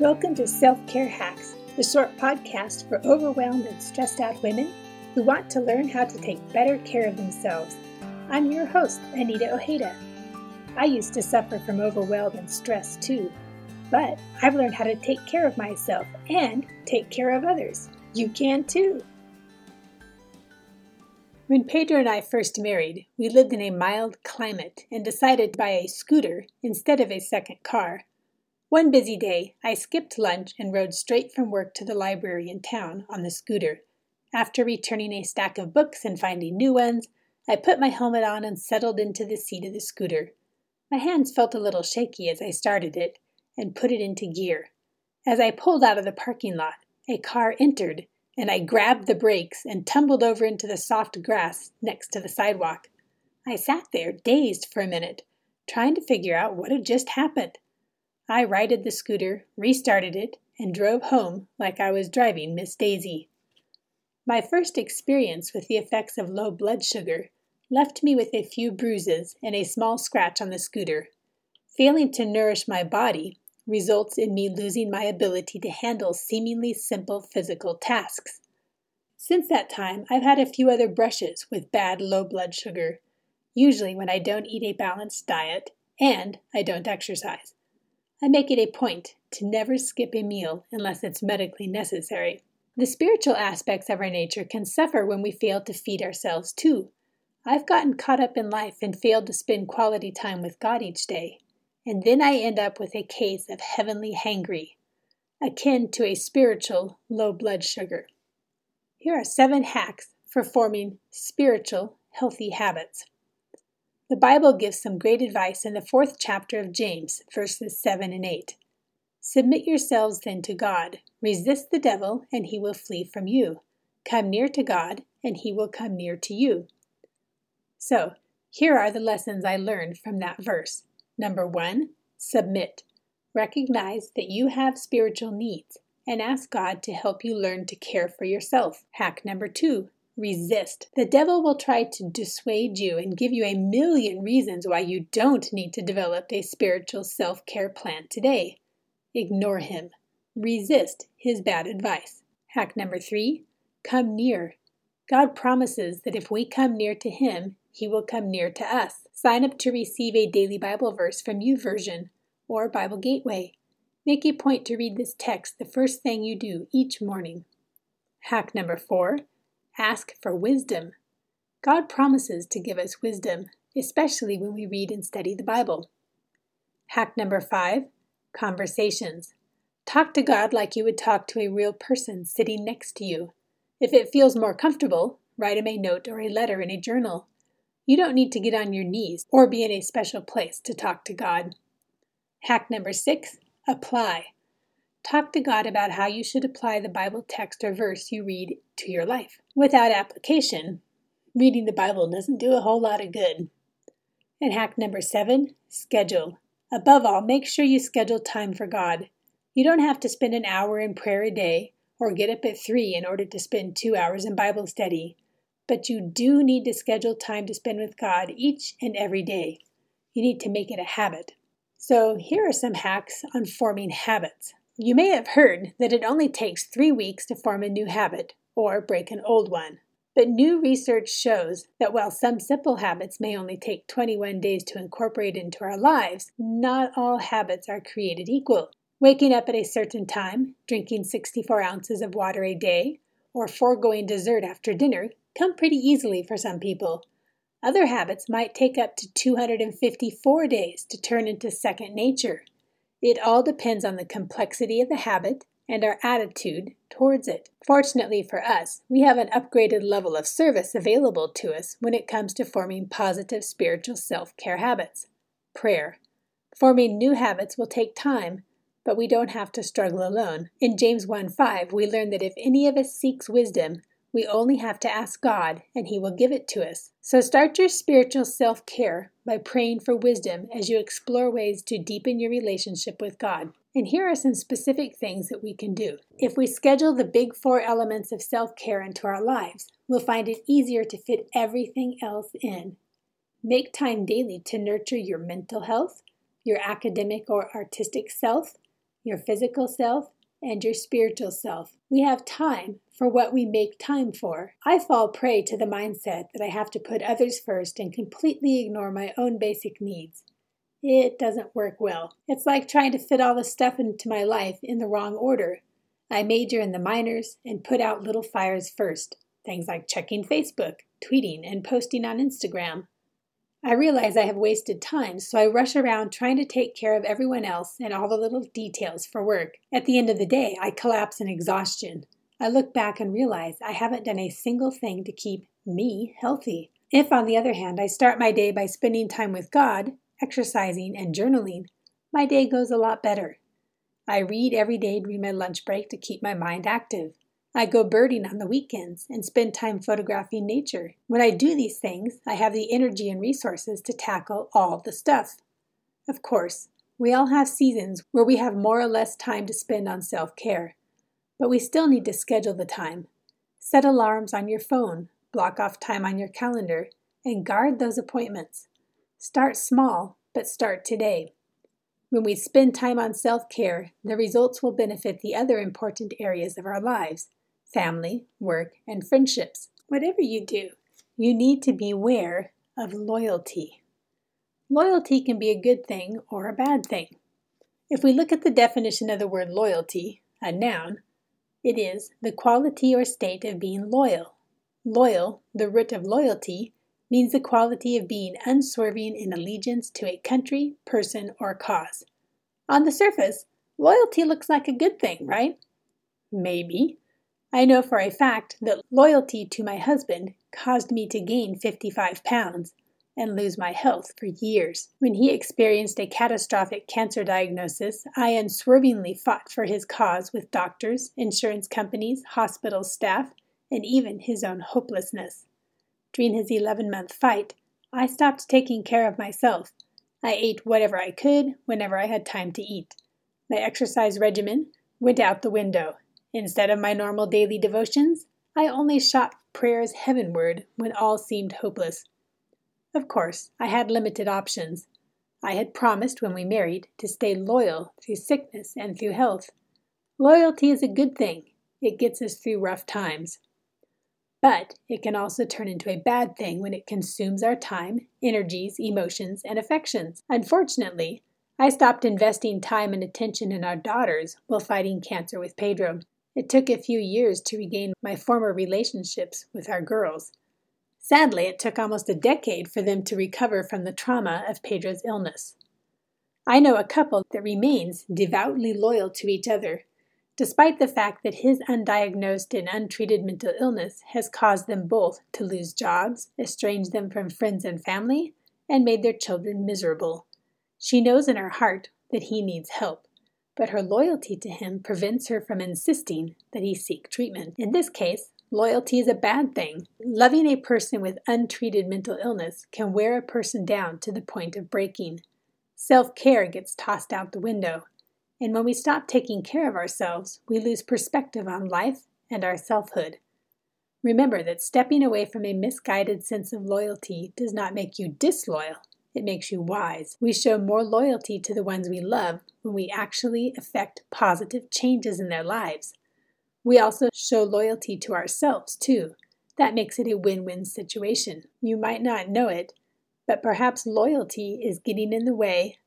Welcome to Self Care Hacks, the short podcast for overwhelmed and stressed out women who want to learn how to take better care of themselves. I'm your host, Anita Ojeda. I used to suffer from overwhelm and stress too, but I've learned how to take care of myself and take care of others. You can too. When Pedro and I first married, we lived in a mild climate and decided to buy a scooter instead of a second car. One busy day, I skipped lunch and rode straight from work to the library in town on the scooter. After returning a stack of books and finding new ones, I put my helmet on and settled into the seat of the scooter. My hands felt a little shaky as I started it and put it into gear. As I pulled out of the parking lot, a car entered and I grabbed the brakes and tumbled over into the soft grass next to the sidewalk. I sat there, dazed for a minute, trying to figure out what had just happened. I righted the scooter, restarted it, and drove home like I was driving Miss Daisy. My first experience with the effects of low blood sugar left me with a few bruises and a small scratch on the scooter. Failing to nourish my body results in me losing my ability to handle seemingly simple physical tasks. Since that time, I've had a few other brushes with bad low blood sugar, usually when I don't eat a balanced diet and I don't exercise. I make it a point to never skip a meal unless it's medically necessary. The spiritual aspects of our nature can suffer when we fail to feed ourselves too. I've gotten caught up in life and failed to spend quality time with God each day and then I end up with a case of heavenly hangry, akin to a spiritual low blood sugar. Here are seven hacks for forming spiritual healthy habits. The Bible gives some great advice in the fourth chapter of James, verses 7 and 8. Submit yourselves then to God. Resist the devil, and he will flee from you. Come near to God, and he will come near to you. So, here are the lessons I learned from that verse. Number one, submit. Recognize that you have spiritual needs and ask God to help you learn to care for yourself. Hack number two, resist. The devil will try to dissuade you and give you a million reasons why you don't need to develop a spiritual self care plan today. Ignore him. Resist his bad advice. Hack number three, come near. God promises that if we come near to him, he will come near to us. Sign up to receive a daily Bible verse from YouVersion or Bible Gateway. Make a point to read this text the first thing you do each morning. Hack number four ask for wisdom. God promises to give us wisdom, especially when we read and study the Bible. Hack number five conversations. Talk to God like you would talk to a real person sitting next to you. If it feels more comfortable, write him a note or a letter in a journal. You don't need to get on your knees or be in a special place to talk to God. Hack number six apply. Talk to God about how you should apply the Bible text or verse you read to your life. Without application, reading the Bible doesn't do a whole lot of good. And hack number seven schedule. Above all, make sure you schedule time for God. You don't have to spend an hour in prayer a day or get up at three in order to spend two hours in Bible study but you do need to schedule time to spend with God each and every day. You need to make it a habit. So, here are some hacks on forming habits. You may have heard that it only takes three weeks to form a new habit or break an old one. But new research shows that while some simple habits may only take 21 days to incorporate into our lives, not all habits are created equal. Waking up at a certain time, drinking 64 ounces of water a day, or foregoing dessert after dinner come pretty easily for some people. Other habits might take up to 254 days to turn into second nature. It all depends on the complexity of the habit and our attitude towards it. Fortunately for us, we have an upgraded level of service available to us when it comes to forming positive spiritual self care habits. Prayer. Forming new habits will take time, but we don't have to struggle alone. In James 1 5, we learn that if any of us seeks wisdom, we only have to ask God, and He will give it to us. So start your spiritual self care by praying for wisdom as you explore ways to deepen your relationship with God. And here are some specific things that we can do. If we schedule the big four elements of self care into our lives, we'll find it easier to fit everything else in. Make time daily to nurture your mental health, your academic or artistic self, your physical self, and your spiritual self. We have time for what we make time for. I fall prey to the mindset that I have to put others first and completely ignore my own basic needs. It doesn't work well. It's like trying to fit all the stuff into my life in the wrong order. I major in the minors and put out little fires first, things like checking Facebook, tweeting, and posting on Instagram. I realize I have wasted time, so I rush around trying to take care of everyone else and all the little details for work. At the end of the day, I collapse in exhaustion. I look back and realize I haven't done a single thing to keep me healthy. If, on the other hand, I start my day by spending time with God, exercising, and journaling, my day goes a lot better. I read every day during my lunch break to keep my mind active. I go birding on the weekends and spend time photographing nature. When I do these things, I have the energy and resources to tackle all the stuff. Of course, we all have seasons where we have more or less time to spend on self care, but we still need to schedule the time. Set alarms on your phone, block off time on your calendar, and guard those appointments. Start small, but start today. When we spend time on self care, the results will benefit the other important areas of our lives family, work, and friendships. Whatever you do, you need to beware of loyalty. Loyalty can be a good thing or a bad thing. If we look at the definition of the word loyalty, a noun, it is the quality or state of being loyal. Loyal, the root of loyalty, means the quality of being unswerving in allegiance to a country, person, or cause. On the surface, loyalty looks like a good thing, right? Maybe. I know for a fact that loyalty to my husband caused me to gain 55 pounds and lose my health for years. When he experienced a catastrophic cancer diagnosis, I unswervingly fought for his cause with doctors, insurance companies, hospital staff, and even his own hopelessness. During his 11 month fight, I stopped taking care of myself. I ate whatever I could whenever I had time to eat. My exercise regimen went out the window, Instead of my normal daily devotions, I only shot prayers heavenward when all seemed hopeless. Of course, I had limited options. I had promised when we married to stay loyal through sickness and through health. Loyalty is a good thing, it gets us through rough times. But it can also turn into a bad thing when it consumes our time, energies, emotions, and affections. Unfortunately, I stopped investing time and attention in our daughters while fighting cancer with Pedro. It took a few years to regain my former relationships with our girls. Sadly, it took almost a decade for them to recover from the trauma of Pedro's illness. I know a couple that remains devoutly loyal to each other, despite the fact that his undiagnosed and untreated mental illness has caused them both to lose jobs, estranged them from friends and family, and made their children miserable. She knows in her heart that he needs help but her loyalty to him prevents her from insisting that he seek treatment. In this case, loyalty is a bad thing. Loving a person with untreated mental illness can wear a person down to the point of breaking. Self care gets tossed out the window. And when we stop taking care of ourselves, we lose perspective on life and our selfhood. Remember that stepping away from a misguided sense of loyalty does not make you disloyal. It makes you wise. We show more loyalty to the ones we love when we actually effect positive changes in their lives. We also show loyalty to ourselves, too. That makes it a win win situation. You might not know it, but perhaps loyalty is getting in the way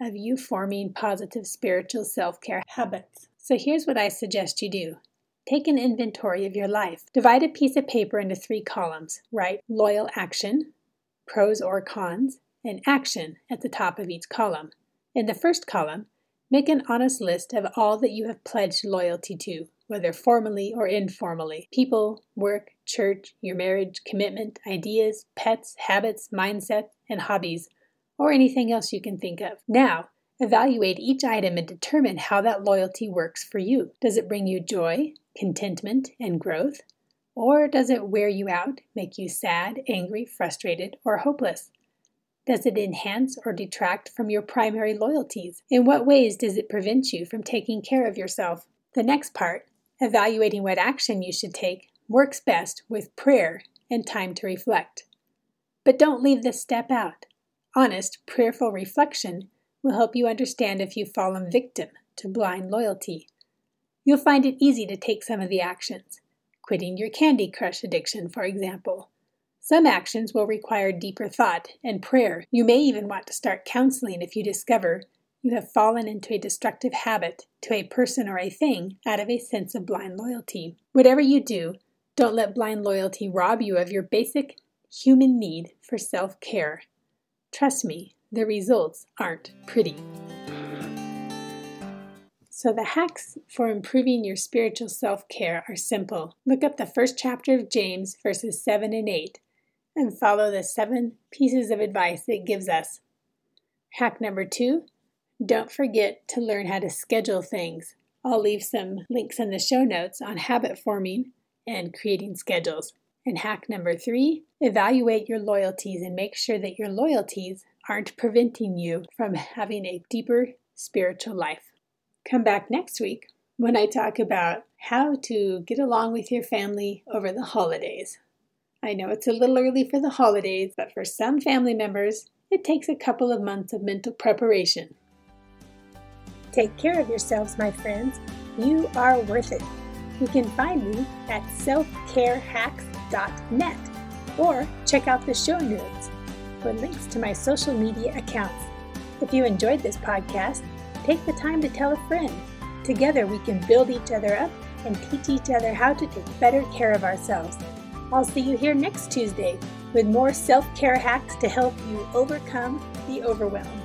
of you forming positive spiritual self care habits. So here's what I suggest you do take an inventory of your life. Divide a piece of paper into three columns. Write loyal action, pros or cons, and action at the top of each column. In the first column, make an honest list of all that you have pledged loyalty to, whether formally or informally people, work, church, your marriage, commitment, ideas, pets, habits, mindset, and hobbies, or anything else you can think of. Now, evaluate each item and determine how that loyalty works for you. Does it bring you joy, contentment, and growth? Or does it wear you out, make you sad, angry, frustrated, or hopeless? Does it enhance or detract from your primary loyalties? In what ways does it prevent you from taking care of yourself? The next part, evaluating what action you should take, works best with prayer and time to reflect. But don't leave this step out. Honest, prayerful reflection will help you understand if you've fallen victim to blind loyalty. You'll find it easy to take some of the actions, quitting your Candy Crush addiction, for example. Some actions will require deeper thought and prayer. You may even want to start counseling if you discover you have fallen into a destructive habit to a person or a thing out of a sense of blind loyalty. Whatever you do, don't let blind loyalty rob you of your basic human need for self care. Trust me, the results aren't pretty. So, the hacks for improving your spiritual self care are simple. Look up the first chapter of James, verses 7 and 8 and follow the seven pieces of advice it gives us. Hack number two don't forget to learn how to schedule things. I'll leave some links in the show notes on habit forming and creating schedules. And hack number three evaluate your loyalties and make sure that your loyalties aren't preventing you from having a deeper spiritual life. Come back next week when I talk about how to get along with your family over the holidays. I know it's a little early for the holidays, but for some family members, it takes a couple of months of mental preparation. Take care of yourselves, my friends. You are worth it. You can find me at selfcarehacks.net or check out the show notes for links to my social media accounts. If you enjoyed this podcast, take the time to tell a friend. Together, we can build each other up and teach each other how to take better care of ourselves. I'll see you here next Tuesday with more self care hacks to help you overcome the overwhelm.